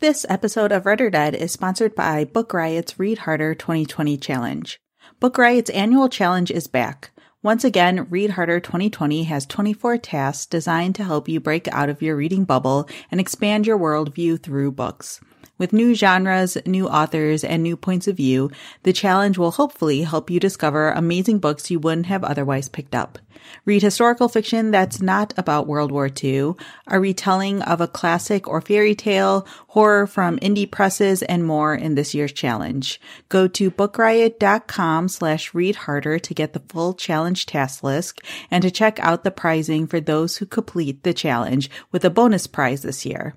This episode of Read or Dead is sponsored by Book Riot's Read Harder 2020 Challenge. Book Riot's annual challenge is back. Once again, Read Harder 2020 has 24 tasks designed to help you break out of your reading bubble and expand your worldview through books. With new genres, new authors, and new points of view, the challenge will hopefully help you discover amazing books you wouldn't have otherwise picked up. Read historical fiction that's not about World War II, a retelling of a classic or fairy tale, horror from indie presses, and more in this year's challenge. Go to bookriot.com slash read harder to get the full challenge task list and to check out the pricing for those who complete the challenge with a bonus prize this year.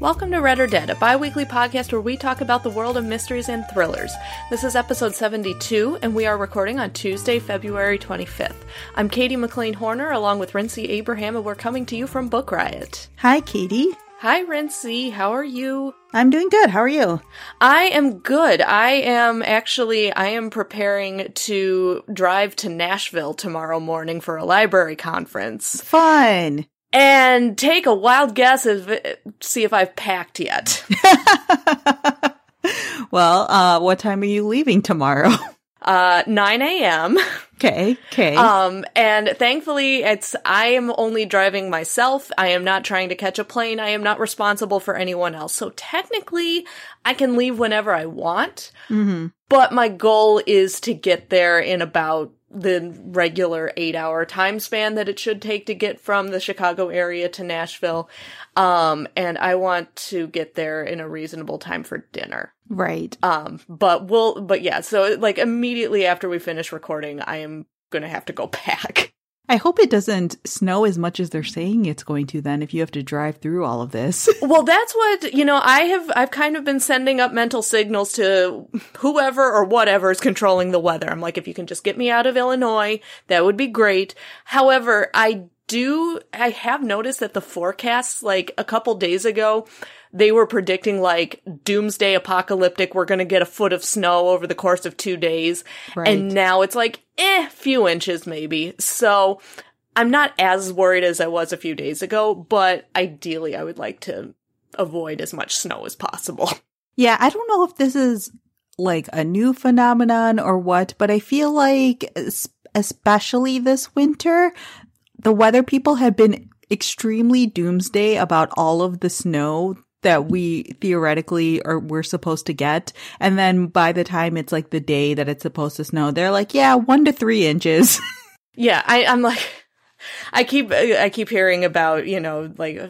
Welcome to Read or Dead, a bi weekly podcast where we talk about the world of mysteries and thrillers. This is episode 72, and we are recording on Tuesday, February 25th. I'm Katie McLean Horner, along with Rincey Abraham, and we're coming to you from Book Riot. Hi, Katie. Hi, Rincey. How are you? I'm doing good. How are you? I am good. I am actually I am preparing to drive to Nashville tomorrow morning for a library conference. Fun. And take a wild guess of see if I've packed yet. well, uh, what time are you leaving tomorrow? Uh, 9 a.m. Okay, okay. Um, and thankfully it's, I am only driving myself. I am not trying to catch a plane. I am not responsible for anyone else. So technically I can leave whenever I want. Mm-hmm. But my goal is to get there in about the regular eight hour time span that it should take to get from the Chicago area to Nashville. Um, and I want to get there in a reasonable time for dinner. Right. Um, but we'll, but yeah, so like immediately after we finish recording, I am gonna have to go pack. I hope it doesn't snow as much as they're saying it's going to then if you have to drive through all of this. well, that's what, you know, I have, I've kind of been sending up mental signals to whoever or whatever is controlling the weather. I'm like, if you can just get me out of Illinois, that would be great. However, I do, I have noticed that the forecasts, like a couple days ago, they were predicting like doomsday apocalyptic. We're going to get a foot of snow over the course of two days. Right. And now it's like, eh, few inches maybe. So I'm not as worried as I was a few days ago, but ideally I would like to avoid as much snow as possible. Yeah, I don't know if this is like a new phenomenon or what, but I feel like especially this winter, the weather people have been extremely doomsday about all of the snow that we theoretically are we're supposed to get. And then by the time it's like the day that it's supposed to snow, they're like, yeah, one to three inches. yeah, I, I'm like, I keep I keep hearing about you know like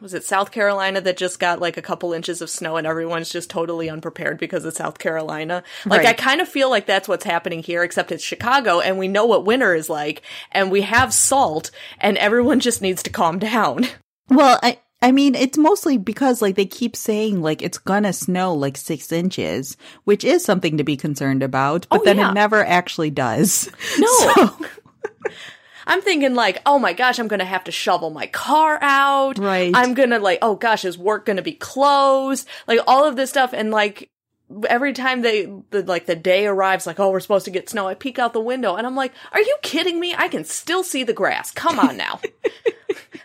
was it South Carolina that just got like a couple inches of snow and everyone's just totally unprepared because of South Carolina. Like Right. I kind of feel like that's what's happening here, except it's Chicago and we know what winter is like and we have salt and everyone just needs to calm down. well, I, I mean, it's mostly because like they keep saying like it's gonna snow like six inches, which is something to be concerned about, but Oh, then yeah. it never actually does. No. So- I'm thinking like, oh my gosh, I'm gonna have to shovel my car out. Right. I'm gonna like, oh gosh, is work gonna be closed? Like all of this stuff, and like every time they the, like the day arrives, like, oh, we're supposed to get snow. I peek out the window and I'm like, are you kidding me? I can still see the grass. Come on now.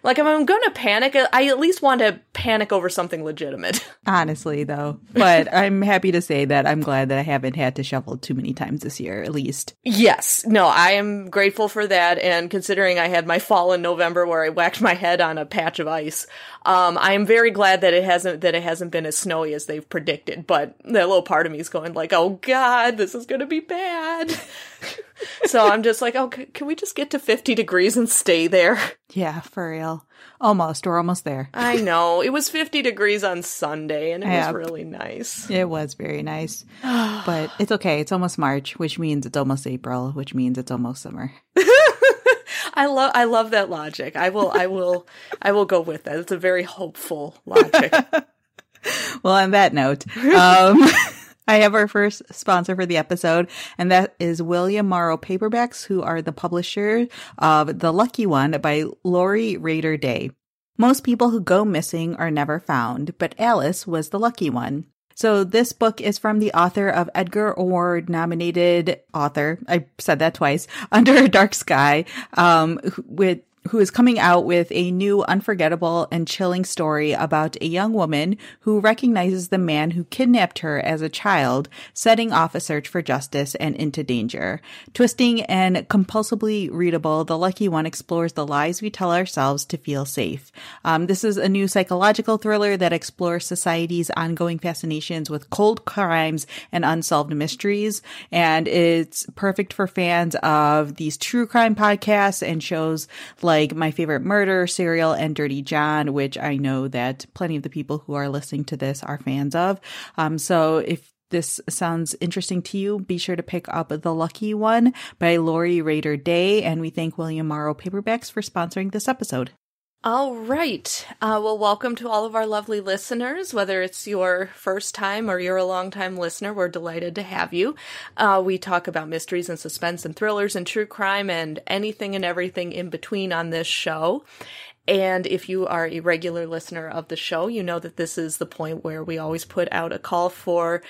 like if I'm gonna panic, I at least want to panic over something legitimate. Honestly, though, but I'm happy to say that I'm glad that I haven't had to shovel too many times this year, at least. Yes. No, I am grateful for that. And considering I had my fall in November where I whacked my head on a patch of ice, um, I am very glad that it hasn't, that it hasn't been as snowy as they've predicted. But that little part of me is going like, oh God, this is going to be bad. so I'm just like, oh, c- can we just get to 50 degrees and stay there? Yeah, for real. Almost. We're almost there. I know. It was 50 degrees on Sunday and it Yeah. was really nice. It was very nice. but it's okay. It's almost March, which means it's almost April, which means it's almost summer. I love I love that logic. I will I will I will go with that. It's a very hopeful logic. Well, on that note, um, I have our first sponsor for the episode, and that is William Morrow Paperbacks, who are the publisher of The Lucky One by Lori Rader-Day. Most people who go missing are never found, but Alice was the lucky one. So this book is from the author of Edgar Award nominated author. I said that twice under a dark sky, um, with who is coming out with a new unforgettable and chilling story about a young woman who recognizes the man who kidnapped her as a child, setting off a search for justice and into danger. Twisting and compulsively readable, The Lucky One explores the lies we tell ourselves to feel safe. Um, this is a new psychological thriller that explores society's ongoing fascinations with cold crimes and unsolved mysteries. And it's perfect for fans of these true crime podcasts and shows like My Favorite Murder, Serial, and Dirty John, which I know that plenty of the people who are listening to this are fans of. Um, so if this sounds interesting to you, be sure to pick up The Lucky One by Lori Rader-Day. And we thank William Morrow Paperbacks for sponsoring this episode. All right. Uh, well, welcome to all of our lovely listeners. Whether it's your first time or you're a long time listener, we're delighted to have you. Uh, we talk about mysteries and suspense and thrillers and true crime and anything and everything in between on this show. And if you are a regular listener of the show, you know that this is the point where we always put out a call for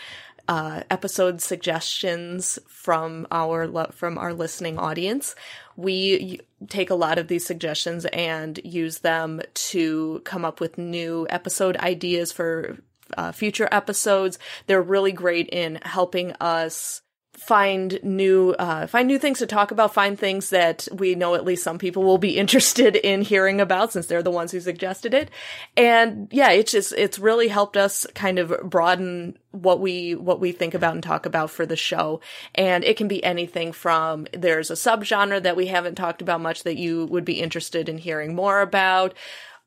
uh, episode suggestions from our from our listening audience. We take a lot of these suggestions and use them to come up with new episode ideas for uh, future episodes. They're really great in helping us find new uh, find new things to talk about find things that we know at least some people will be interested in hearing about since they're the ones who suggested it. And yeah it's just it's really helped us kind of broaden what we what we think about and talk about for the show. And it can be anything from there's a subgenre that we haven't talked about much that you would be interested in hearing more about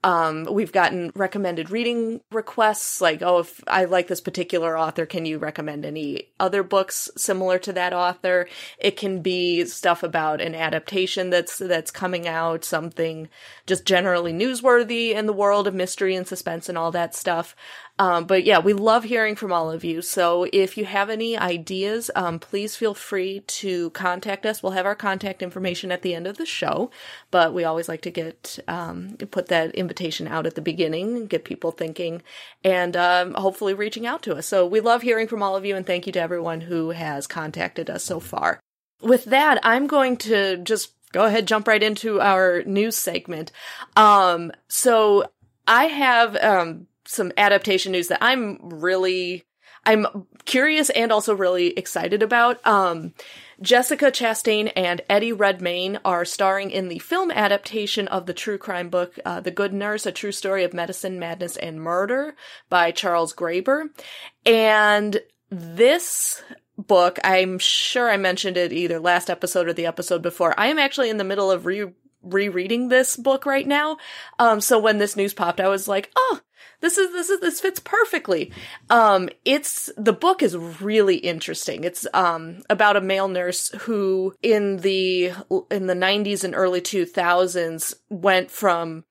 um, we've gotten recommended reading requests like, oh, if I like this particular author, can you recommend any other books similar to that author? It can be stuff about an adaptation that's, that's coming out, something just generally newsworthy in the world of mystery and suspense and all that stuff. Um, but yeah, we love hearing from all of you. So if you have any ideas, um, please feel free to contact us. We'll have our contact information at the end of the show, but we always like to get, um, put that invitation out at the beginning and get people thinking and, um, hopefully reaching out to us. So we love hearing from all of you and thank you to everyone who has contacted us so far. With that, I'm going to just go ahead, jump right into our news segment. Um, so I have, um, some adaptation news that I'm really I'm curious and also really excited about. Um, Jessica Chastain and Eddie Redmayne are starring in the film adaptation of the true crime book, uh, The Good Nurse, A True Story of Medicine, Madness, and Murder by Charles Graeber. And this book, I'm sure I mentioned it either last episode or the episode before. I am actually in the middle of re- rereading this book right now. Um, so when this news popped, I was like, oh, this is this is this fits perfectly. Um, it's the book is really interesting. It's um about a male nurse who in the in the 90s and early 2000s went from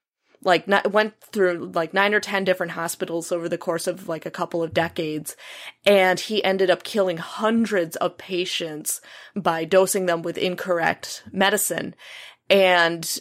like went through like nine or ten different hospitals over the course of like a couple of decades and he ended up killing hundreds of patients by dosing them with incorrect medicine and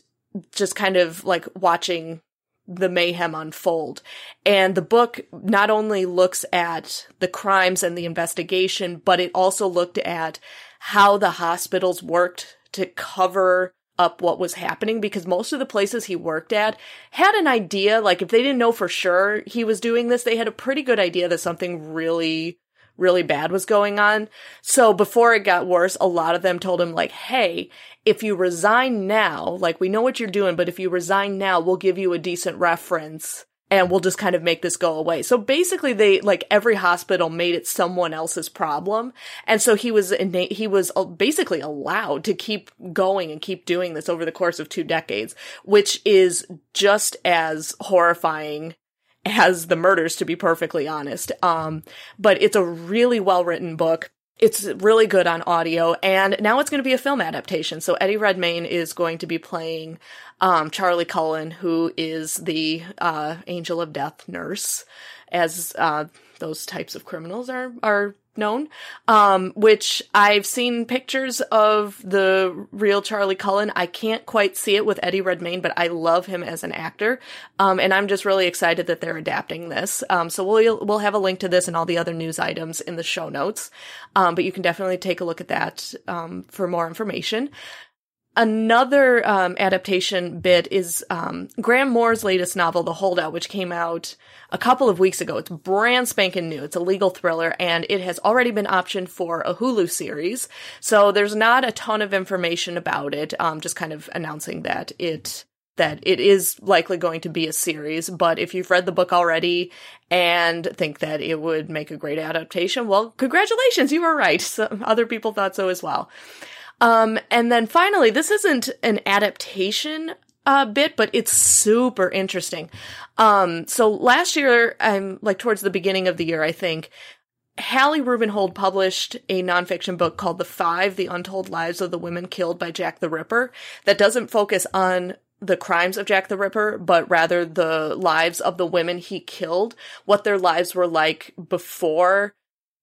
just kind of like watching the mayhem unfold. And the book not only looks at the crimes and the investigation, but it also looked at how the hospitals worked to cover up what was happening because most of the places he worked at had an idea, like if they didn't know for sure he was doing this, they had a pretty good idea that something really really bad was going on. So before it got worse, a lot of them told him like, Hey, if you resign now, like we know what you're doing, but if you resign now, we'll give you a decent reference and we'll just kind of make this go away. So basically they, like every hospital made it someone else's problem. And so he was, innate, he was uh, basically allowed to keep going and keep doing this over the course of two decades, which is just as horrifying as the murders, to be perfectly honest. Um, but it's a really well written book. It's really good on audio, and now it's going to be a film adaptation. So Eddie Redmayne is going to be playing um, Charlie Cullen, who is the uh, angel of death nurse, as uh, those types of criminals are are known. Um, which I've seen pictures of the real Charlie Cullen. I can't quite see it with Eddie Redmayne, but I love him as an actor. Um, and I'm just really excited that they're adapting this. Um, so we'll we'll have a link to this and all the other news items in the show notes. Um, but you can definitely take a look at that um, for more information. Another um, adaptation bit is um, Graham Moore's latest novel, The Holdout, which came out a couple of weeks ago. It's brand spanking new. It's a legal thriller, and it has already been optioned for a Hulu series. So there's not a ton of information about it. Um, just kind of announcing that it that it is likely going to be a series. But if you've read the book already and think that it would make a great adaptation, well, congratulations, you were right. So other people thought so as well. Um, and then finally, this isn't an adaptation uh, bit, but it's super interesting. Um, so last year, um, like towards the beginning of the year, I think, Hallie Rubenhold published a nonfiction book called The Five, The Untold Lives of the Women Killed by Jack the Ripper that doesn't focus on the crimes of Jack the Ripper, but rather the lives of the women he killed, what their lives were like before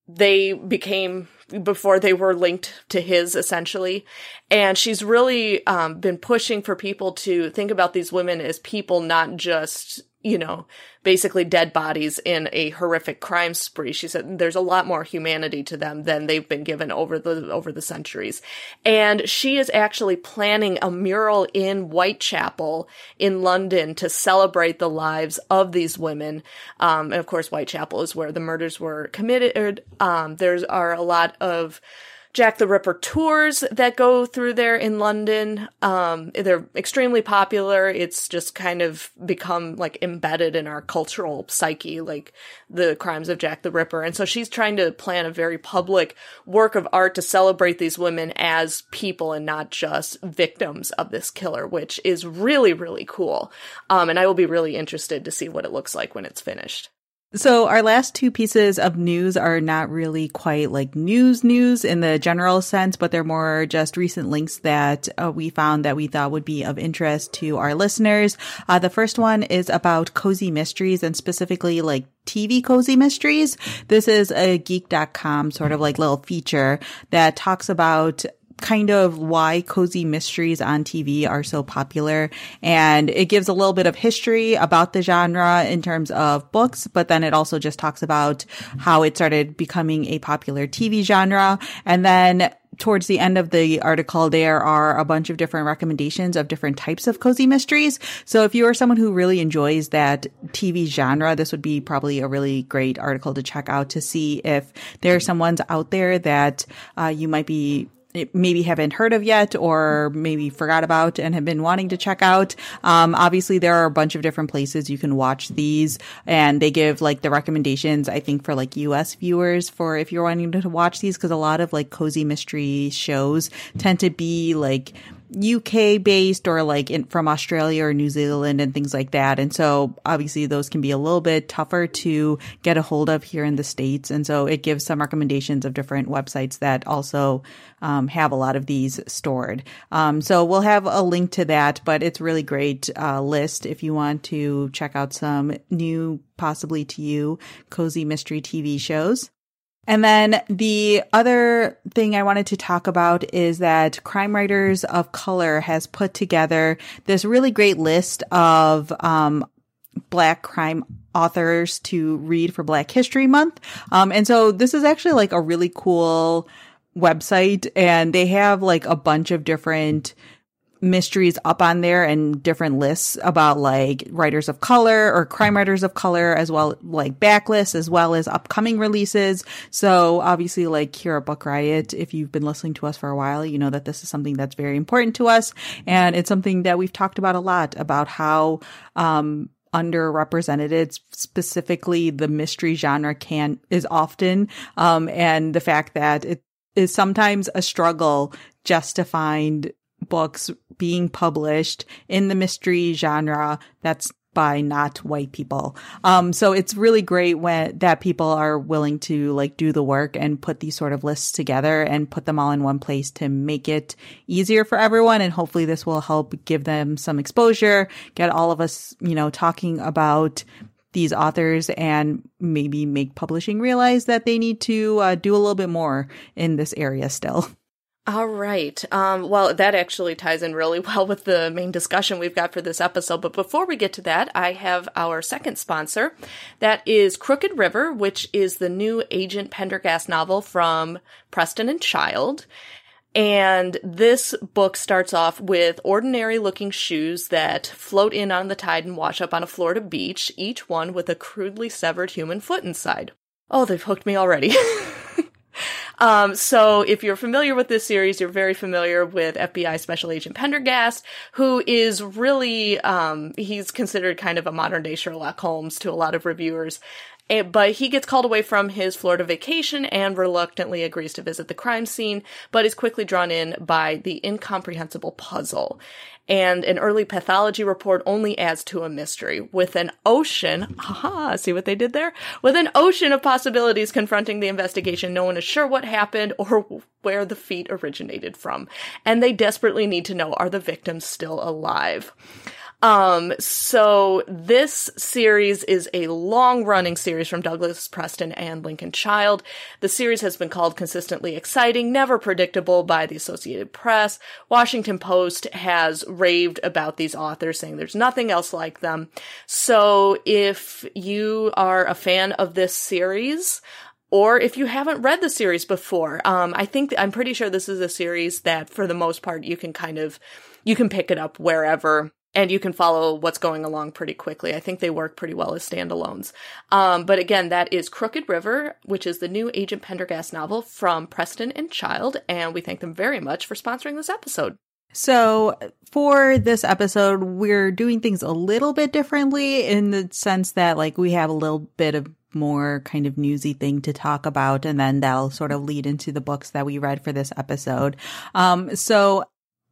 they became before they were linked to his essentially. And she's really um, been pushing for people to think about these women as people not just you know, basically dead bodies in a horrific crime spree. She said there's a lot more humanity to them than they've been given over the over the centuries. And she is actually planning a mural in Whitechapel in London to celebrate the lives of these women. Um, and of course, Whitechapel is where the murders were committed. Um, there's are a lot of Jack the Ripper tours that go through there in London. Um, they're extremely popular. It's just kind of become like embedded in our cultural psyche, like the crimes of Jack the Ripper. And so she's trying to plan a very public work of art to celebrate these women as people and not just victims of this killer, which is really, really cool. Um, and I will be really interested to see what it looks like when it's finished. So our last two pieces of news are not really quite like news news in the general sense, but they're more just recent links that uh, we found that we thought would be of interest to our listeners. Uh, the first one is about cozy mysteries and specifically like TV cozy mysteries. This is a geek.com sort of like little feature that talks about kind of why cozy mysteries on TV are so popular. And it gives a little bit of history about the genre in terms of books, but then it also just talks about how it started becoming a popular TV genre. And then towards the end of the article, there are a bunch of different recommendations of different types of cozy mysteries. So if you are someone who really enjoys that TV genre, this would be probably a really great article to check out to see if there are some ones out there that uh, you might be maybe haven't heard of yet or maybe forgot about and have been wanting to check out. Um, obviously there are a bunch of different places you can watch these and they give like the recommendations, I think for like US viewers for if you're wanting to watch these because a lot of like cozy mystery shows tend to be like UK based or like in, from Australia or New Zealand and things like that. And so obviously those can be a little bit tougher to get a hold of here in the States. And so it gives some recommendations of different websites that also um, have a lot of these stored. Um, so we'll have a link to that, but it's really great uh, list if you want to check out some new, possibly to you, cozy mystery TV shows. And then the other thing I wanted to talk about is that Crime Writers of Color has put together this really great list of um, Black crime authors to read for Black History Month. Um, and so this is actually like a really cool website, and they have like a bunch of different mysteries up on there and different lists about like writers of color or crime writers of color as well like backlists as well as upcoming releases. So obviously like here at Book Riot, if you've been listening to us for a while, you know that this is something that's very important to us and it's something that we've talked about a lot about how um underrepresented specifically the mystery genre can is often um and the fact that it is sometimes a struggle just to find books being published in the mystery genre that's by not white people. Um, so it's really great when that people are willing to like do the work and put these sort of lists together and put them all in one place to make it easier for everyone. And hopefully this will help give them some exposure, get all of us, you know, talking about these authors and maybe make publishing realize that they need to uh, do a little bit more in this area still. All right. Um, well, that actually ties in really well with the main discussion we've got for this episode. But before we get to that, I have our second sponsor. That is Crooked River, which is the new Agent Pendergast novel from Preston and Child. And this book starts off with ordinary looking shoes that float in on the tide and wash up on a Florida beach, each one with a crudely severed human foot inside. Oh, they've hooked me already. Um, so if you're familiar with this series, you're very familiar with FBI Special Agent Pendergast, who is really, um, he's considered kind of a modern day Sherlock Holmes to a lot of reviewers. But he gets called away from his Florida vacation and reluctantly agrees to visit the crime scene, but is quickly drawn in by the incomprehensible puzzle. And an early pathology report only adds to a mystery. With an ocean haha see what they did there? With an ocean of possibilities confronting the investigation no one is sure what happened or where the feet originated from. And they desperately need to know are the victims still alive um, so this series is a long running series from Douglas Preston and Lincoln Child. The series has been called consistently exciting, never predictable by the Associated Press. Washington Post has raved about these authors saying there's nothing else like them. So if you are a fan of this series, or if you haven't read the series before, um, I think I'm pretty sure this is a series that for the most part you can kind of, you can pick it up wherever and you can follow what's going along pretty quickly. I think they work pretty well as standalones. Um, but again, that is Crooked River, which is the new Agent Pendergast novel from Preston and Child, and we thank them very much for sponsoring this episode. So, for this episode, we're doing things a little bit differently in the sense that, like, we have a little bit of more kind of newsy thing to talk about, and then that'll sort of lead into the books that we read for this episode. Um, so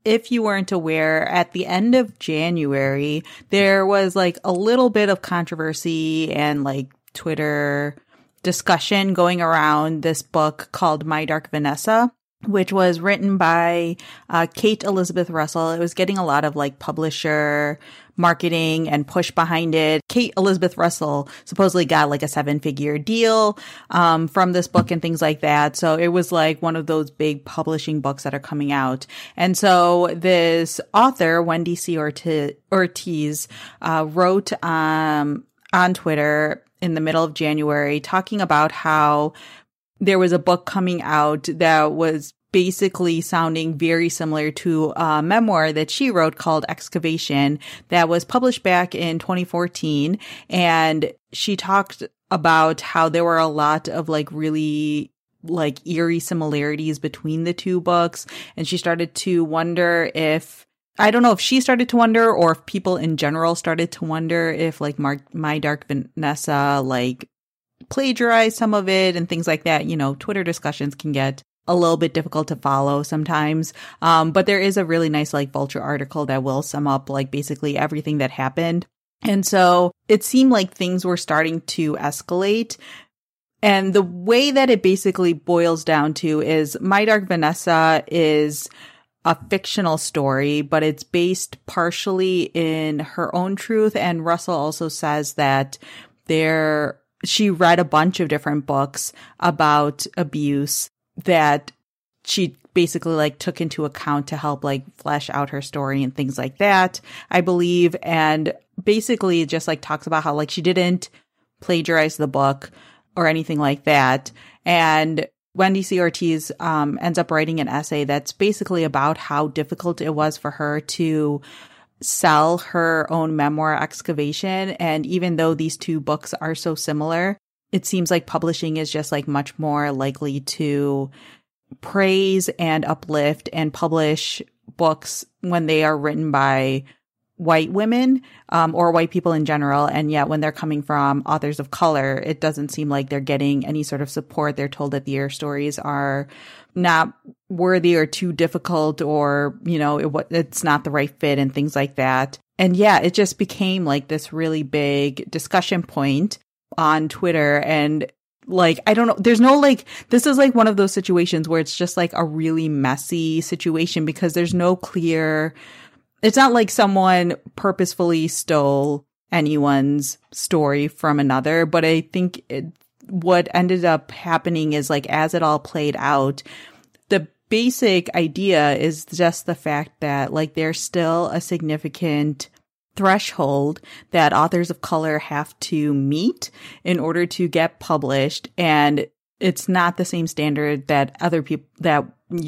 if you weren't aware, at the end of January, there was like a little bit of controversy and like Twitter discussion going around this book called My Dark Vanessa which was written by uh, Kate Elizabeth Russell. It was getting a lot of like publisher marketing and push behind it. Kate Elizabeth Russell supposedly got like a seven figure deal um, from this book and things like that. So it was like one of those big publishing books that are coming out. And so this author, Wendy C. Ortiz, uh, wrote um, on Twitter in the middle of January talking about how there was a book coming out that was basically sounding very similar to a memoir that she wrote called Excavation that was published back in 2014. And she talked about how there were a lot of like really like eerie similarities between the two books. And she started to wonder if I don't know if she started to wonder or if people in general started to wonder if like Mark, My Dark Vanessa like plagiarized some of it and things like that. You know, Twitter discussions can get a little bit difficult to follow sometimes. Um, but there is a really nice like vulture article that will sum up like basically everything that happened. And so it seemed like things were starting to escalate. And the way that it basically boils down to is My Dark Vanessa is a fictional story, but it's based partially in her own truth. And Russell also says that there she read a bunch of different books about abuse that she basically like took into account to help like flesh out her story and things like that, I believe. And basically just like talks about how like she didn't plagiarize the book or anything like that. And Wendy C. Ortiz um, ends up writing an essay that's basically about how difficult it was for her to sell her own memoir excavation. And even though these two books are so similar, it seems like publishing is just like much more likely to praise and uplift and publish books when they are written by white women um, or white people in general. And yet, when they're coming from authors of color, it doesn't seem like they're getting any sort of support. They're told that their stories are not worthy or too difficult or, you know, it, it's not the right fit and things like that. And yeah, it just became like this really big discussion point on Twitter. And like, I don't know, there's no like, this is like one of those situations where it's just like a really messy situation because there's no clear, it's not like someone purposefully stole anyone's story from another, but I think it, what ended up happening is like as it all played out, the basic idea is just the fact that like there's still a significant threshold that authors of color have to meet in order to get published. And it's not the same standard that other people that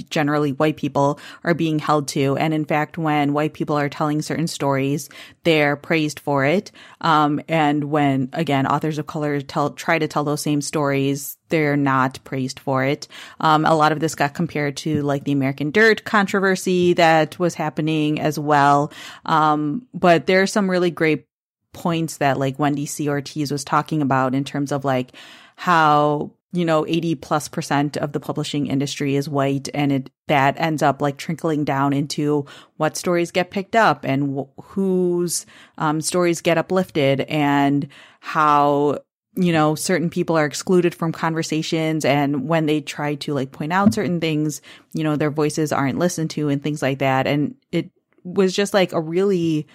generally white people are being held to. And in fact, when white people are telling certain stories, they're praised for it. Um, and when again, authors of color tell, try to tell those same stories, they're not praised for it. Um, a lot of this got compared to like the American Dirt controversy that was happening as well. Um, but there are some really great points that like Wendy C. Ortiz was talking about in terms of like how you know, 80 plus percent of the publishing industry is white and it, that ends up like trickling down into what stories get picked up and wh- whose, um, stories get uplifted and how, you know, certain people are excluded from conversations and when they try to like point out certain things, you know, their voices aren't listened to and things like that. And it was just like a really,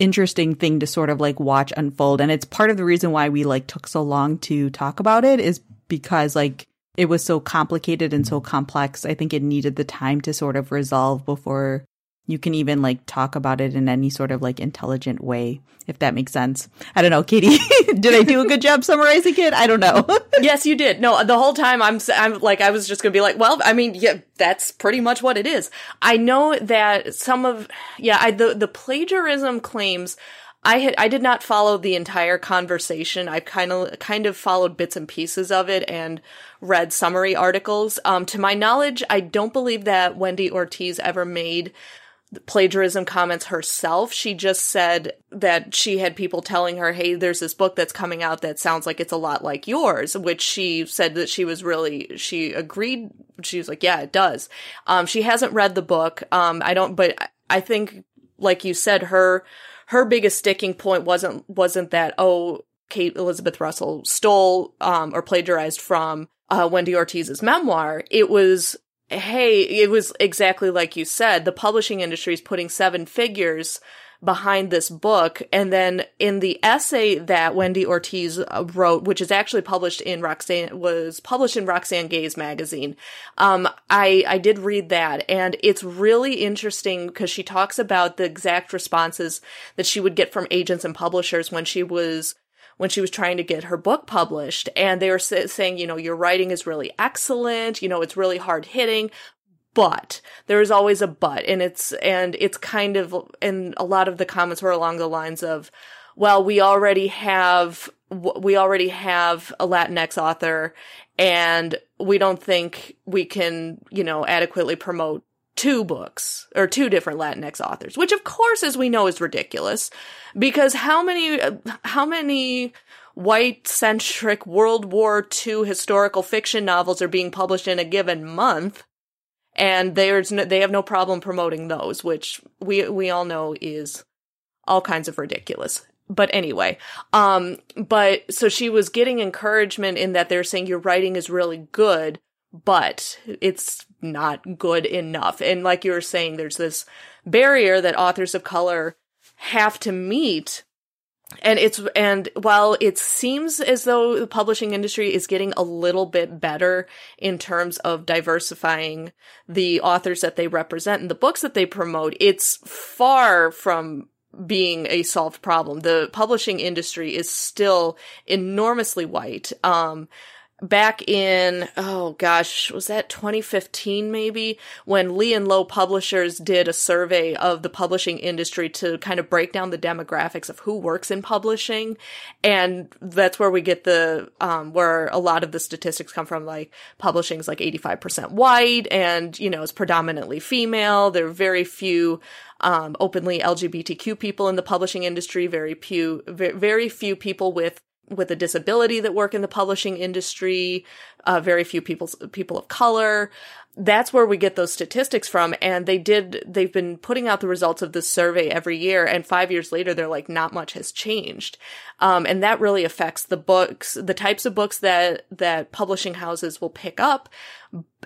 interesting thing to sort of like watch unfold and it's part of the reason why we like took so long to talk about it is because like it was so complicated and so mm-hmm. complex. I think it needed the time to sort of resolve before you can even like talk about it in any sort of like intelligent way, if that makes sense. I don't know, Katie, did I do a good job summarizing it? I don't know. yes, you did. No, the whole time I'm, I'm like, I was just going to be like, well, I mean, yeah, that's pretty much what it is. I know that some of, yeah, I, the, the plagiarism claims I had I did not follow the entire conversation. I kind of kind of followed bits and pieces of it and read summary articles. Um, to my knowledge, I don't believe that Wendy Ortiz ever made plagiarism comments herself. She just said that she had people telling her, "Hey, there's this book that's coming out that sounds like it's a lot like yours," which she said that she was really she agreed. She was like, "Yeah, it does." Um, she hasn't read the book. Um, I don't, but I think, like you said, her her biggest sticking point wasn't wasn't that oh Kate Elizabeth Russell stole um, or plagiarized from uh, Wendy Ortiz's memoir. It was hey, it was exactly like you said. The publishing industry is putting seven figures behind this book. And then in the essay that Wendy Ortiz uh, wrote, which is actually published in Roxane, was published in Roxane Gay's magazine. Um, I, I did read that and it's really interesting because she talks about the exact responses that she would get from agents and publishers when she was when she was trying to get her book published and they were saying, you know, your writing is really excellent, you know, it's really hard hitting, but there is always a but and it's and it's kind of and a lot of the comments were along the lines of well we already have we already have a latinx author and we don't think we can you know adequately promote two books or two different latinx authors which of course as we know is ridiculous because how many how many white centric world war ii historical fiction novels are being published in a given month and there's no, they have no problem promoting those, which we we all know is all kinds of ridiculous. But anyway, um, but so she was getting encouragement in that they're saying your writing is really good, but it's not good enough. And like you were saying, there's this barrier that authors of color have to meet and it's and while it seems as though the publishing industry is getting a little bit better in terms of diversifying the authors that they represent and the books that they promote it's far from being a solved problem. The publishing industry is still enormously white. Um back in oh gosh was that 2015 maybe when lee and low publishers did a survey of the publishing industry to kind of break down the demographics of who works in publishing. And that's where we get the um, where a lot of the statistics come from like publishing is like 85% white and you know is predominantly female. There are very few um, openly lgbtq people in the publishing industry very few very few people with with a disability that work in the publishing industry, uh, very few people people of color. That's where we get those statistics from. And they did, they've been putting out the results of this survey every year. And five years later, they're like, not much has changed. Um, and that really affects the books, the types of books that, that publishing houses will pick up.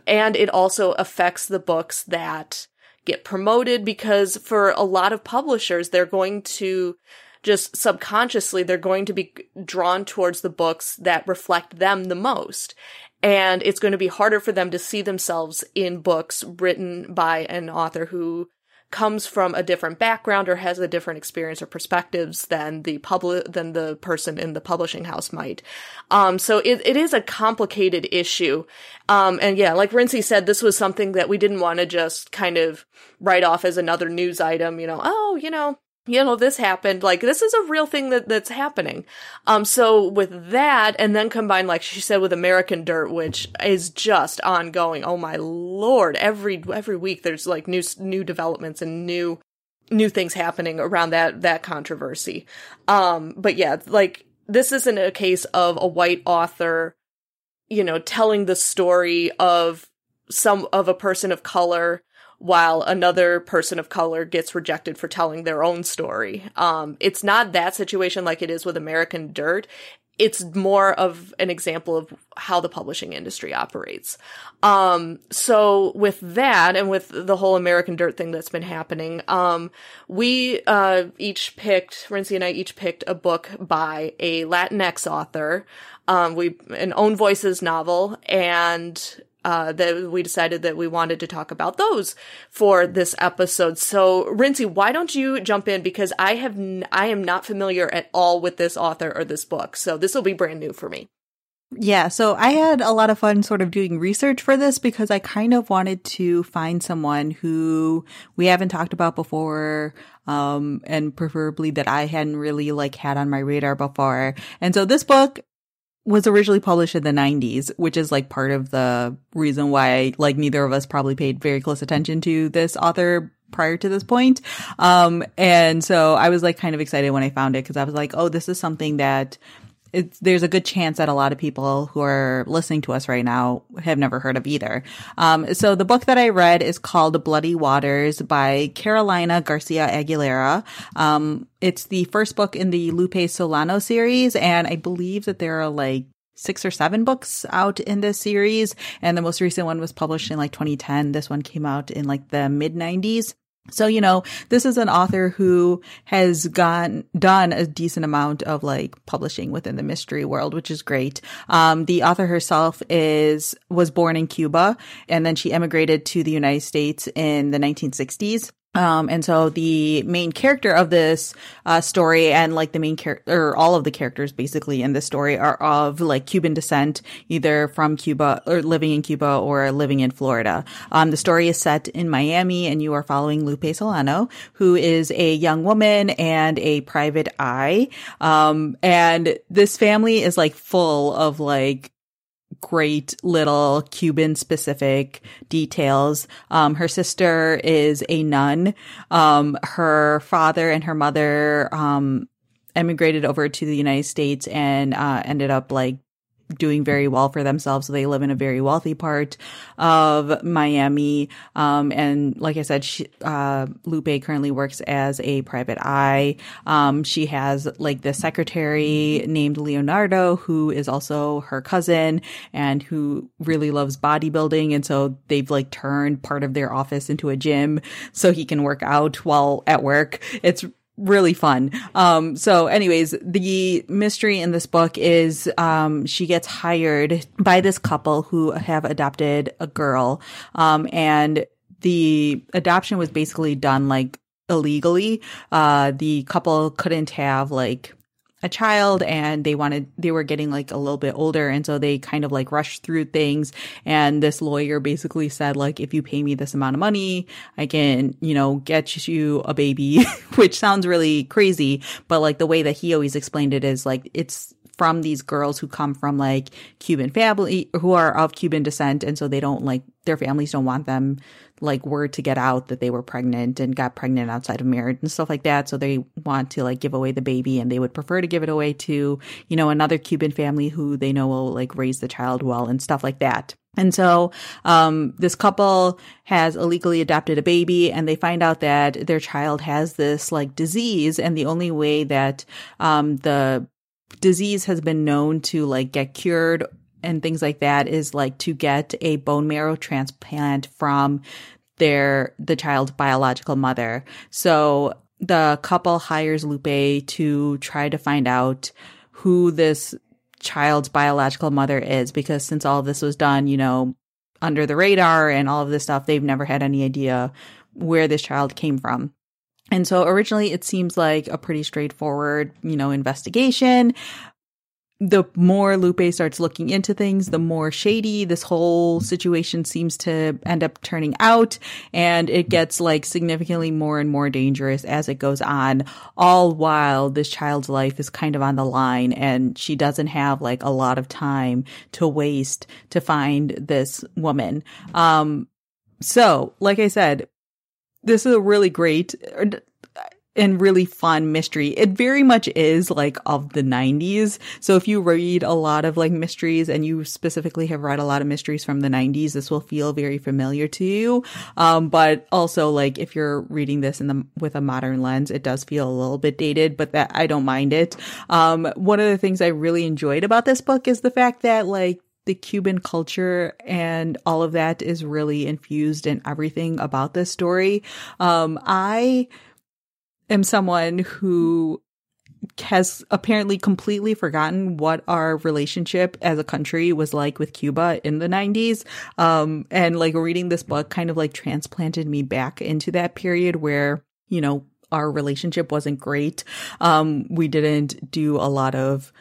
And it also affects the books that get promoted because for a lot of publishers, they're going to, just subconsciously they're going to be drawn towards the books that reflect them the most. And it's going to be harder for them to see themselves in books written by an author who comes from a different background or has a different experience or perspectives than the public than the person in the publishing house might. Um, so it, it is a complicated issue. Um, and yeah, like Rincey said, this was something that we didn't want to just kind of write off as another news item, you know, oh, you know, you know, this happened. Like, this is a real thing that, that's happening. Um, so with that, and then combined, like she said, with American Dirt, which is just ongoing. Oh my lord. Every, every week there's like new, new developments and new, new things happening around that, that controversy. Um, but yeah, like, this isn't a case of a white author, you know, telling the story of some, of a person of color while another person of color gets rejected for telling their own story. Um, it's not that situation like it is with American Dirt. It's more of an example of how the publishing industry operates. Um, so with that and with the whole American Dirt thing that's been happening, um, we, uh, each picked, Rincey and I each picked a book by a Latinx author. Um, we, an own voices novel and uh, that we decided that we wanted to talk about those for this episode. So, Rincey, why don't you jump in because I have n- I am not familiar at all with this author or this book, so this will be brand new for me. Yeah, so I had a lot of fun sort of doing research for this because I kind of wanted to find someone who we haven't talked about before, um, and preferably that I hadn't really like had on my radar before. And so this book was originally published in the 90s, which is like part of the reason why like neither of us probably paid very close attention to this author prior to this point. Um, and so I was like kind of excited when I found it because I was like, oh, this is something that it's, there's a good chance that a lot of people who are listening to us right now have never heard of either. Um, so the book that I read is called Bloody Waters by Carolina Garcia Aguilera. Um, it's the first book in the Lupe Solano series, and I believe that there are like six or seven books out in this series. And the most recent one was published in like 2010. This one came out in like the mid 90s. So, you know, this is an author who has gone, done a decent amount of like publishing within the mystery world, which is great. Um, the author herself is, was born in Cuba and then she emigrated to the United States in the 1960s. Um, and so the main character of this, uh, story and like the main character, or all of the characters basically in this story are of like Cuban descent, either from Cuba or living in Cuba or living in Florida. Um, the story is set in Miami and you are following Lupe Solano, who is a young woman and a private eye. Um, and this family is like full of like great little Cuban specific details. Um, her sister is a nun. Um, her father and her mother, um, emigrated over to the United States and, uh, ended up like doing very well for themselves. So they live in a very wealthy part of Miami. Um, and like I said, she, uh, Lupe currently works as a private eye. Um, she has like the secretary named Leonardo, who is also her cousin and who really loves bodybuilding. And so they've like turned part of their office into a gym so he can work out while at work. It's really fun. Um, so anyways, the mystery in this book is, um, she gets hired by this couple who have adopted a girl. Um, and the adoption was basically done like illegally. Uh, the couple couldn't have like a child and they wanted they were getting like a little bit older. And so they kind of like rushed through things. And this lawyer basically said like if you pay me this amount of money i can you know get you a baby which sounds really crazy. But like the way that he always explained it is like it's from these girls who come from like Cuban family who are of Cuban descent. And so they don't like their families don't want them like word to get out that they were pregnant and got pregnant outside of marriage and stuff like that. So they want to like give away the baby and they would prefer to give it away to, you know, another Cuban family who they know will like raise the child well and stuff like that. And so, um, this couple has illegally adopted a baby and they find out that their child has this like disease. And the only way that, um, the disease has been known to like get cured and things like that is like to get a bone marrow transplant from their the child's biological mother. So the couple hires Lupe to try to find out who this child's biological mother is because since all this was done, you know, under the radar and all of this stuff, they've never had any idea where this child came from. And so originally it seems like a pretty straightforward, you know, investigation the more Lupe starts looking into things, the more shady this whole situation seems to end up turning out. And it gets like significantly more and more dangerous as it goes on, all while this child's life is kind of on the line and she doesn't have like a lot of time to waste to find this woman. Um, so like I said, this is a really great, and really fun mystery. It very much is like of the 90s. So if you read a lot of like mysteries and you specifically have read a lot of mysteries from the 90s, this will feel very familiar to you. Um, but also like if you're reading this in the with a modern lens, it does feel a little bit dated, but that I don't mind it. Um, one of the things I really enjoyed about this book is the fact that like the Cuban culture and all of that is really infused in everything about this story. Um, I am someone who has apparently completely forgotten what our relationship as a country was like with Cuba in the 90s. Um, and like reading this book kind of like transplanted me back into that period where, you know, our relationship wasn't great. Um, we didn't do a lot of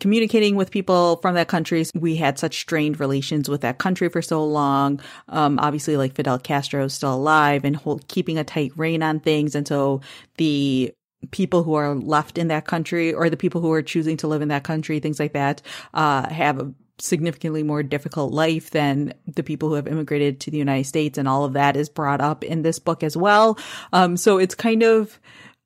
communicating with people from that country. We had such strained relations with that country for so long. Um, obviously, like Fidel Castro is still alive and hold, keeping a tight rein on things. And so the people who are left in that country or the people who are choosing to live in that country, things like that, uh, have a significantly more difficult life than the people who have immigrated to the United States. And all of that is brought up in this book as well. Um, so it's kind of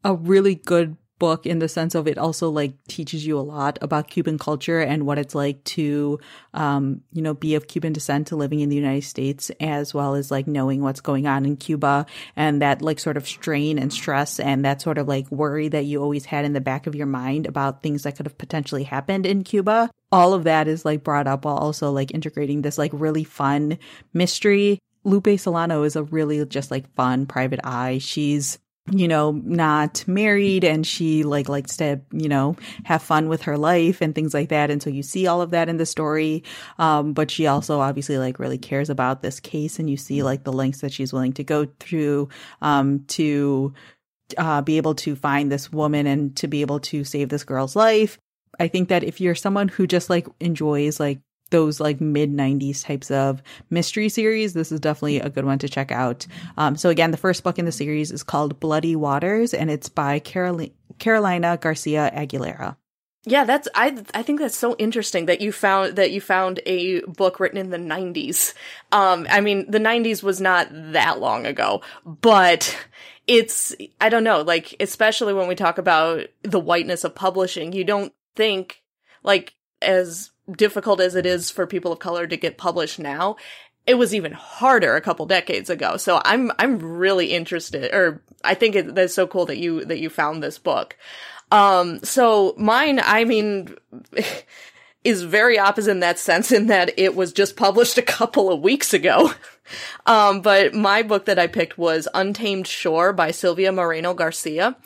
a really good book in the sense of it also like teaches you a lot about Cuban culture and what it's like to, um, you know, be of Cuban descent to living in the United States as well as like knowing what's going on in Cuba and that like sort of strain and stress and that sort of like worry that you always had in the back of your mind about things that could have potentially happened in Cuba. All of that is like brought up while also like integrating this like really fun mystery. Lupe Solano is a really just like fun private eye. She's you know, not married and she like likes to, you know, have fun with her life and things like that. And so you see all of that in the story. Um, but she also obviously like really cares about this case and you see like the lengths that she's willing to go through, um, to, uh, be able to find this woman and to be able to save this girl's life. I think that if you're someone who just like enjoys like those like mid 90s types of mystery series, this is definitely a good one to check out. Um, so again, the first book in the series is called Bloody Waters and it's by Carol- Carolina Garcia Aguilera. Yeah, that's I I think that's so interesting that you found that you found a book written in the 90s. Um I mean, the 90s was not that long ago, but it's I don't know, like especially when we talk about the whiteness of publishing, you don't think like as difficult as it is for people of color to get published now, it was even harder a couple decades ago. So I'm I'm really interested, or I think that's so cool that you that you found this book. Um, so mine, I mean. is very opposite in that sense in that it was just published a couple of weeks ago. um, but my book that I picked was Untamed Shore by Silvia Moreno Garcia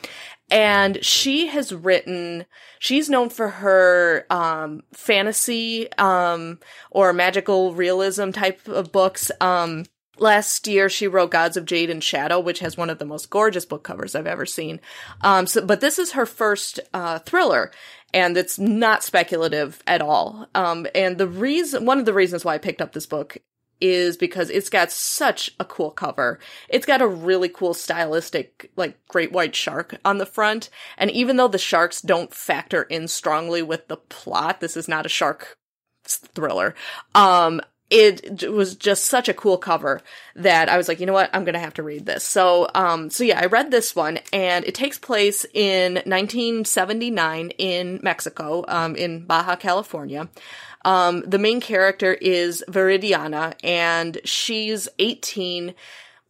and she has written she's known for her um, fantasy um, or magical realism type of books um, last year she wrote Gods of Jade and Shadow, which has one of the most gorgeous book covers I've ever seen. Um, so, but this is her first uh, thriller, and it's not speculative at all. Um, and the reason, one of the reasons why I picked up this book is because it's got such a cool cover. It's got a really cool stylistic, like, great white shark on the front. And even though the sharks don't factor in strongly with the plot, this is not a shark thriller. Um, it was just such a cool cover that I was like, you know what, I'm gonna have to read this. So, um, so yeah, I read this one, and it takes place in 1979 in Mexico, um, in Baja California. Um, the main character is Viridiana, and she's 18,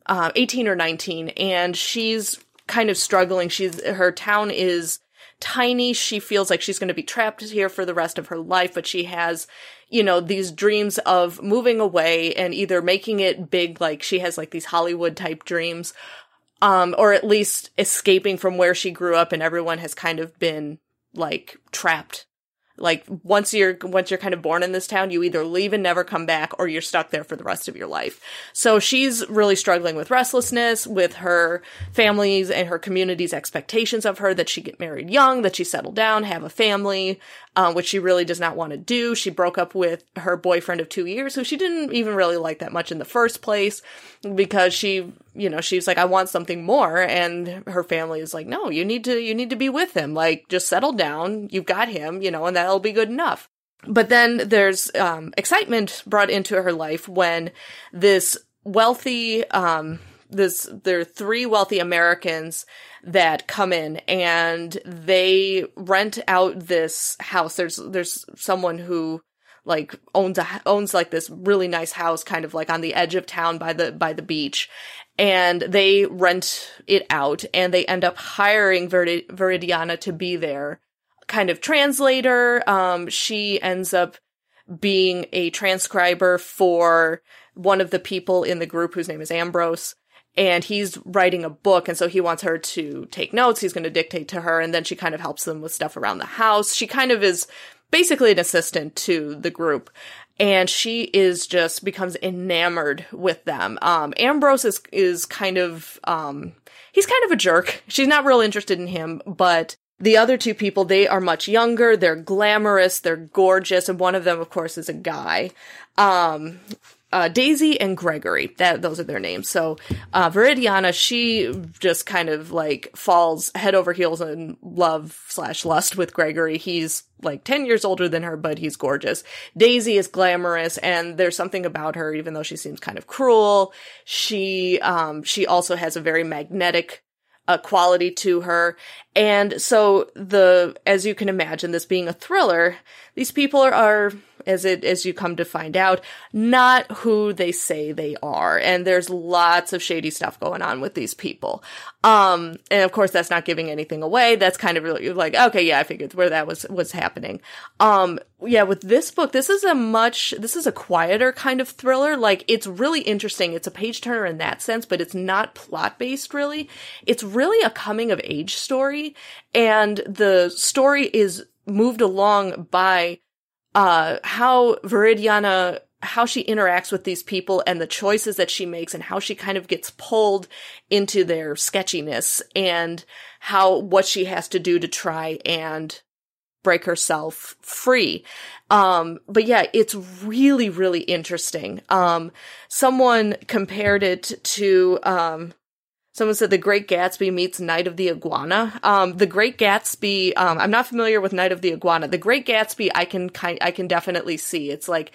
uh, 18 or 19, and she's kind of struggling. She's her town is tiny. She feels like she's going to be trapped here for the rest of her life, but she has, you know, these dreams of moving away and either making it big, like she has like these Hollywood type dreams, um, or at least escaping from where she grew up and everyone has kind of been like trapped like once you're once you're kind of born in this town, you either leave and never come back or you're stuck there for the rest of your life. So she's really struggling with restlessness, with her family's and her community's expectations of her that she get married young, that she settle down, have a family, uh, which she really does not want to do. She broke up with her boyfriend of two years, who she didn't even really like that much in the first place, because she, you know, she's like, I want something more, and her family is like, No, you need to, you need to be with him. Like, just settle down. You've got him, you know, and that'll be good enough. But then there's um, excitement brought into her life when this wealthy, um, this there are three wealthy Americans that come in and they rent out this house. There's there's someone who like owns a owns like this really nice house kind of like on the edge of town by the by the beach. And they rent it out and they end up hiring Verid- Viridiana to be their kind of translator. Um she ends up being a transcriber for one of the people in the group whose name is Ambrose. And he's writing a book and so he wants her to take notes. He's going to dictate to her and then she kind of helps them with stuff around the house. She kind of is basically an assistant to the group. And she is just becomes enamored with them. Um ambrose is is kind of um he's kind of a jerk. She's not real interested in him but the other two people, they are much younger, they're glamorous, they're gorgeous, and one of them, of course, is a guy. Um, uh, Daisy and Gregory. That those are their names. So uh, Viridiana, she just kind of like falls head over heels in love slash lust with Gregory. He's like 10 years older than her, but he's gorgeous. Daisy is glamorous and there's something about her, even though she seems kind of cruel. She, um, she also has a very magnetic uh, quality to her. And so the, as you can imagine, this being a thriller, these people are, are as it as you come to find out, not who they say they are. And there's lots of shady stuff going on with these people. Um, and of course that's not giving anything away. That's kind of really like, okay, yeah, I figured where that was was happening. Um, yeah, with this book, this is a much this is a quieter kind of thriller. Like it's really interesting. It's a page turner in that sense, but it's not plot based really. It's really a coming of age story. And the story is moved along by uh, how Viridiana, how she interacts with these people and the choices that she makes and how she kind of gets pulled into their sketchiness and how, what she has to do to try and break herself free. Um, but yeah, it's really, really interesting. Um, someone compared it to, um, Someone said The Great Gatsby meets Night of the Iguana. Um, the Great Gatsby, um, I'm not familiar with Night of the Iguana. The Great Gatsby, I can kind, I can definitely see. It's like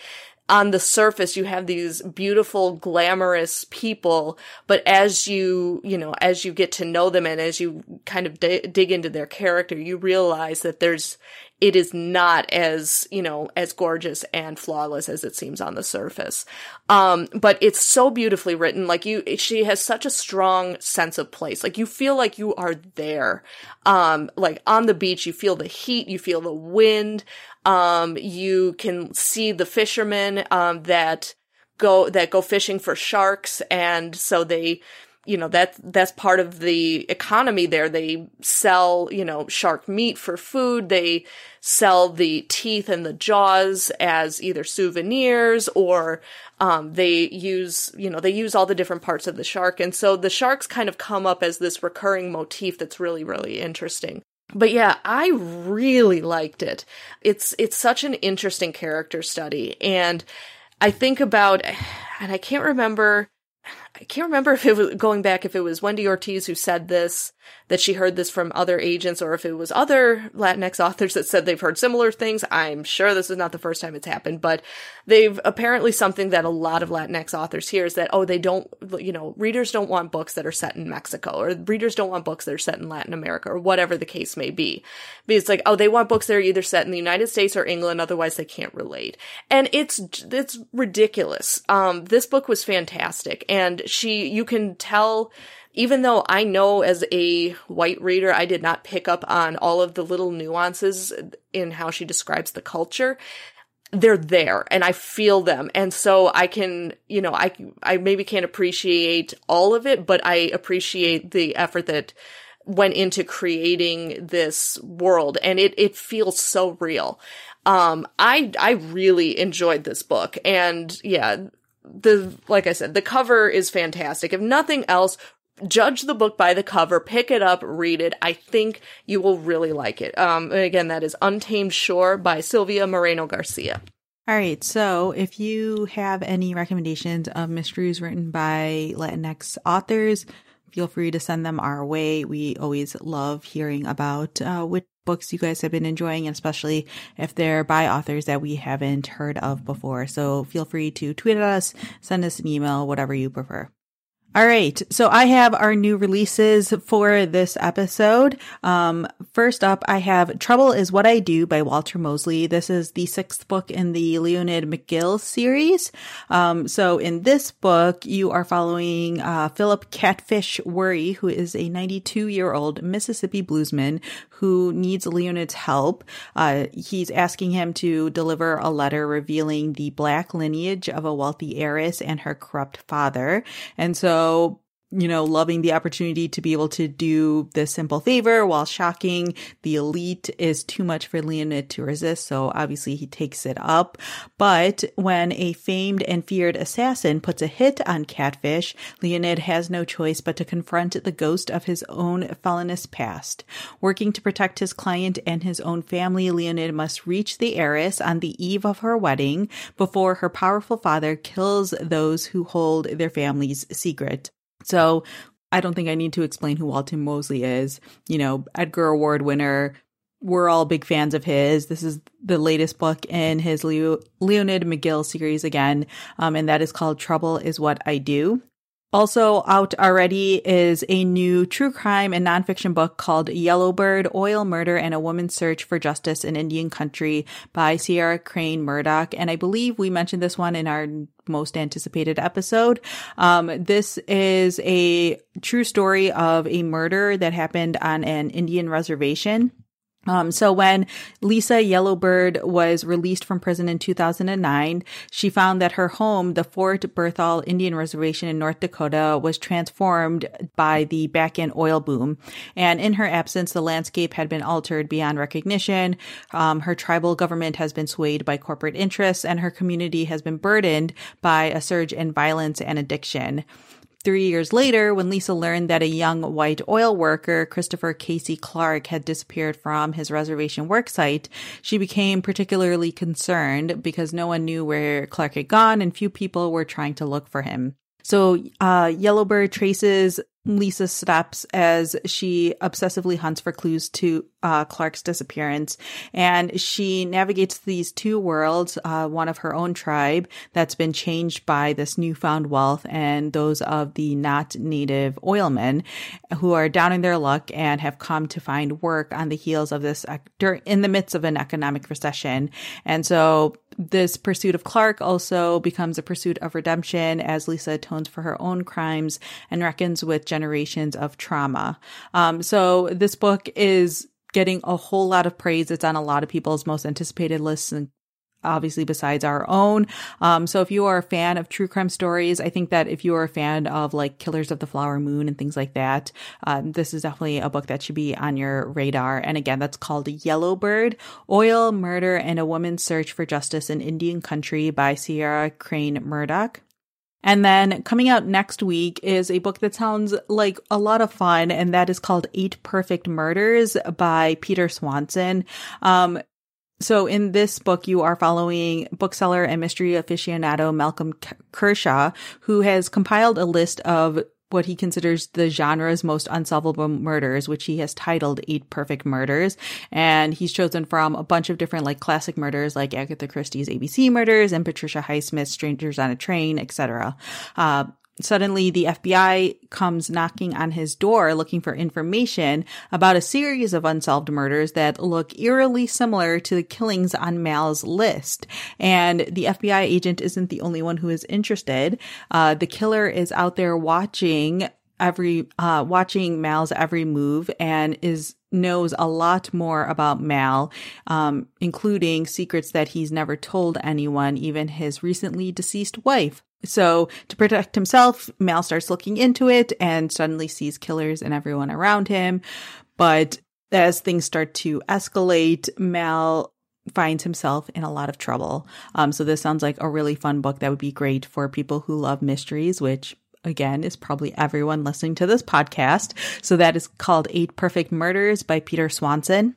on the surface you have these beautiful glamorous people but as you you know as you get to know them and as you kind of d- dig into their character you realize that there's it is not as, you know, as gorgeous and flawless as it seems on the surface. Um, but it's so beautifully written. Like you, she has such a strong sense of place. Like you feel like you are there. Um, like on the beach, you feel the heat, you feel the wind. Um, you can see the fishermen, um, that go, that go fishing for sharks. And so they, you know that that's part of the economy there. They sell you know shark meat for food. They sell the teeth and the jaws as either souvenirs or um, they use you know they use all the different parts of the shark. And so the sharks kind of come up as this recurring motif that's really really interesting. But yeah, I really liked it. It's it's such an interesting character study. And I think about and I can't remember I can't remember if it was going back if it was Wendy Ortiz who said this that she heard this from other agents or if it was other Latinx authors that said they've heard similar things. I'm sure this is not the first time it's happened, but they've apparently something that a lot of Latinx authors hear is that, oh, they don't, you know, readers don't want books that are set in Mexico or readers don't want books that are set in Latin America or whatever the case may be. Because it's like, oh, they want books that are either set in the United States or England, otherwise they can't relate. And it's, it's ridiculous. Um, this book was fantastic and she, you can tell even though I know as a white reader, I did not pick up on all of the little nuances in how she describes the culture. They're there and I feel them. And so I can, you know, I, I maybe can't appreciate all of it, but I appreciate the effort that went into creating this world and it, it feels so real. Um, I, I really enjoyed this book and yeah, the like I said, the cover is fantastic. If nothing else, judge the book by the cover, pick it up, read it. I think you will really like it. Um, again, that is Untamed Shore by Silvia Moreno Garcia. All right. So if you have any recommendations of mysteries written by Latinx authors, feel free to send them our way. We always love hearing about uh, which books you guys have been enjoying, and especially if they're by authors that we haven't heard of before. So feel free to tweet at us, send us an email, whatever you prefer. All right. So I have our new releases for this episode. Um, first up, I have Trouble is What I Do by Walter Mosley. This is the sixth book in the Leonid McGill series. Um, so in this book, you are following, uh, Philip Catfish Worry, who is a 92 year old Mississippi bluesman who needs Leonid's help. Uh, he's asking him to deliver a letter revealing the black lineage of a wealthy heiress and her corrupt father. And so so you know, loving the opportunity to be able to do this simple favor while shocking the elite is too much for Leonid to resist. So obviously he takes it up. But when a famed and feared assassin puts a hit on Catfish, Leonid has no choice but to confront the ghost of his own felonious past. Working to protect his client and his own family, Leonid must reach the heiress on the eve of her wedding before her powerful father kills those who hold their family's secret. So I don't think I need to explain who Walter Mosley is. You know, Edgar Award winner. We're all big fans of his. This is the latest book in his Leo- Leonid McGill series again, um, and that is called Trouble is What I Do. Also out already is a new true crime and nonfiction book called Yellowbird, Oil Murder and a Woman's Search for Justice in Indian Country by Sierra Crane Murdoch. And I believe we mentioned this one in our most anticipated episode. Um, this is a true story of a murder that happened on an Indian reservation. Um, so when Lisa Yellowbird was released from prison in 2009, she found that her home, the Fort Berthold Indian Reservation in North Dakota, was transformed by the Bakken oil boom. And in her absence, the landscape had been altered beyond recognition. Um, her tribal government has been swayed by corporate interests and her community has been burdened by a surge in violence and addiction. Three years later, when Lisa learned that a young white oil worker, Christopher Casey Clark, had disappeared from his reservation worksite, she became particularly concerned because no one knew where Clark had gone and few people were trying to look for him. So, uh, Yellowbird traces Lisa's steps as she obsessively hunts for clues to uh, Clark's disappearance. And she navigates these two worlds, uh, one of her own tribe that's been changed by this newfound wealth and those of the not native oilmen who are down in their luck and have come to find work on the heels of this in the midst of an economic recession. And so this pursuit of Clark also becomes a pursuit of redemption as Lisa atones for her own crimes and reckons with generations of trauma. Um, so this book is getting a whole lot of praise. It's on a lot of people's most anticipated lists and obviously besides our own. Um, so if you are a fan of true crime stories, I think that if you are a fan of like Killers of the Flower Moon and things like that, um, this is definitely a book that should be on your radar. And again, that's called Yellowbird, Oil, Murder, and a Woman's Search for Justice in Indian Country by Sierra Crane Murdoch. And then coming out next week is a book that sounds like a lot of fun, and that is called Eight Perfect Murders by Peter Swanson. Um, so in this book, you are following bookseller and mystery aficionado Malcolm Kershaw, who has compiled a list of what he considers the genre's most unsolvable murders, which he has titled Eight Perfect Murders. And he's chosen from a bunch of different like classic murders like Agatha Christie's ABC murders and Patricia Highsmith's Strangers on a Train, etc. Uh, Suddenly, the FBI comes knocking on his door looking for information about a series of unsolved murders that look eerily similar to the killings on Mal's list. And the FBI agent isn't the only one who is interested. Uh, the killer is out there watching every, uh, watching Mal's every move and is knows a lot more about Mal, um, including secrets that he's never told anyone, even his recently deceased wife. So to protect himself, Mal starts looking into it and suddenly sees killers and everyone around him. But as things start to escalate, Mal finds himself in a lot of trouble. Um, so this sounds like a really fun book that would be great for people who love mysteries, which again is probably everyone listening to this podcast. So that is called Eight Perfect Murders by Peter Swanson.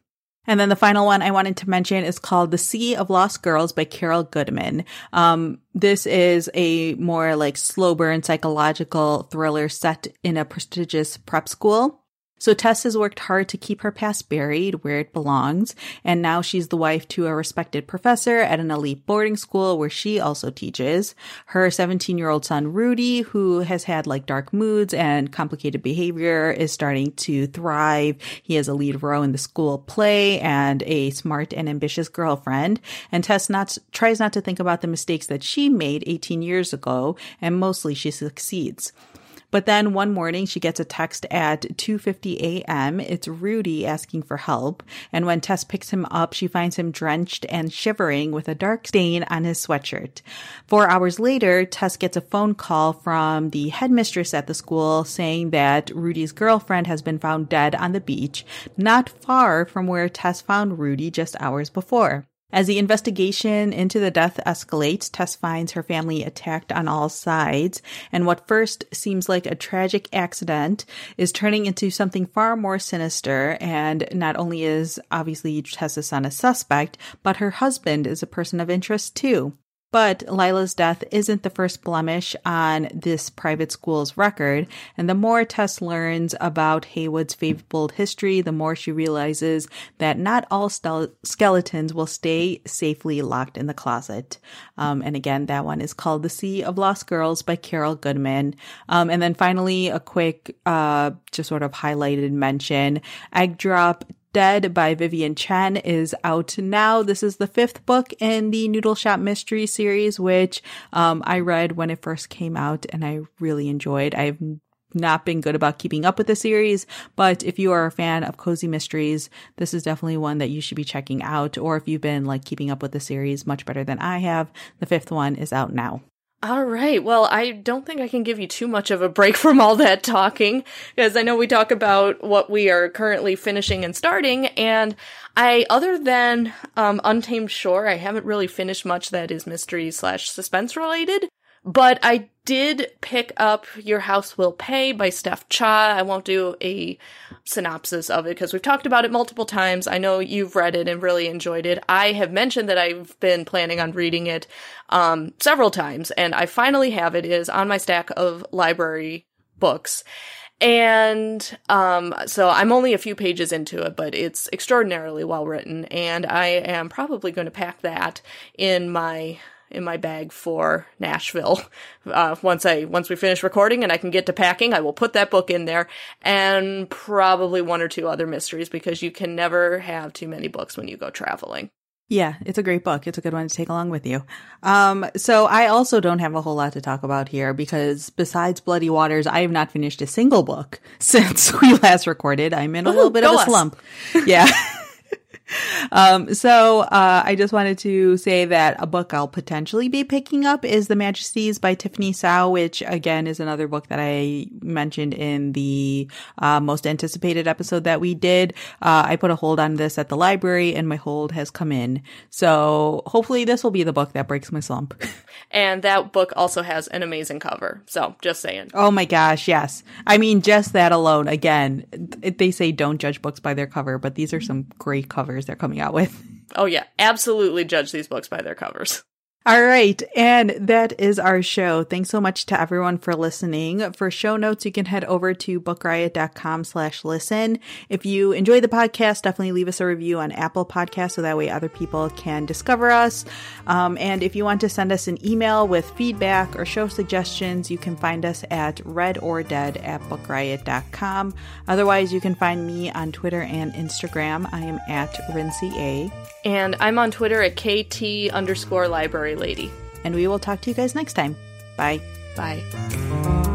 And then the final one I wanted to mention is called The Sea of Lost Girls by Carol Goodman. Um, this is a more like slow burn psychological thriller set in a prestigious prep school. So Tess has worked hard to keep her past buried where it belongs, and now she's the wife to a respected professor at an elite boarding school where she also teaches. Her 17 year old son Rudy, who has had like dark moods and complicated behavior, is starting to thrive. He has a lead role in the school play and a smart and ambitious girlfriend. And Tess not tries not to think about the mistakes that she made 18 years ago, and mostly she succeeds. But then one morning she gets a text at 2:50 a.m. It's Rudy asking for help, and when Tess picks him up, she finds him drenched and shivering with a dark stain on his sweatshirt. 4 hours later, Tess gets a phone call from the headmistress at the school saying that Rudy's girlfriend has been found dead on the beach, not far from where Tess found Rudy just hours before. As the investigation into the death escalates, Tess finds her family attacked on all sides, and what first seems like a tragic accident is turning into something far more sinister. And not only is obviously Tess's son a suspect, but her husband is a person of interest too. But Lila's death isn't the first blemish on this private school's record, and the more Tess learns about Haywood's fabled history, the more she realizes that not all skeletons will stay safely locked in the closet. Um, and again, that one is called The Sea of Lost Girls by Carol Goodman. Um, and then finally, a quick, uh, just sort of highlighted mention, Egg Drop Dead by Vivien Chien is out now. This is the fifth book in the Noodle Shop Mystery series, which um, I read when it first came out and I really enjoyed. I've not been good about keeping up with the series, but if you are a fan of cozy mysteries, this is definitely one that you should be checking out. Or if you've been like keeping up with the series much better than I have, the fifth one is out now. All right. Well, I don't think I can give you too much of a break from all that talking because I know we talk about what we are currently finishing and starting and I, other than, um, Untamed Shore, I haven't really finished much that is mystery slash suspense related. But I did pick up Your House Will Pay by Steph Cha. I won't do a synopsis of it because we've talked about it multiple times. I know you've read it and really enjoyed it. I have mentioned that I've been planning on reading it um, several times, and I finally have it. It is on my stack of library books. And um, so I'm only a few pages into it, but it's extraordinarily well written, and I am probably going to pack that in my in my bag for Nashville. Uh, once I once we finish recording and I can get to packing, I will put that book in there and probably one or two other mysteries because you can never have too many books when you go traveling. Yeah, it's a great book. It's a good one to take along with you. Um, so I also don't have a whole lot to talk about here because besides Bloody Waters, I have not finished a single book since we last recorded. I'm in a little bit of a slump. yeah. Um, so uh, I just wanted to say that a book I'll potentially be picking up is The Majesties by Tiffany Tsao, which again is another book that I mentioned in the uh, most anticipated episode that we did. Uh, I put a hold on this at the library and my hold has come in. So hopefully this will be the book that breaks my slump. and that book also has an amazing cover. So just saying. Oh my gosh, yes. I mean, just that alone. Again, they say don't judge books by their cover, but these are some great covers they're coming out with. Oh yeah, absolutely judge these books by their covers. All right. And that is our show. Thanks so much to everyone for listening. For show notes, you can head over to bookriot.com slash listen. If you enjoy the podcast, definitely leave us a review on Apple Podcasts so that way other people can discover us. Um, and if you want to send us an email with feedback or show suggestions, you can find us at readordead at bookriot.com. Otherwise, you can find me on Twitter and Instagram. I am at Rincey A. And I'm on Twitter at KT underscore library lady. And we will talk to you guys next time. Bye. Bye.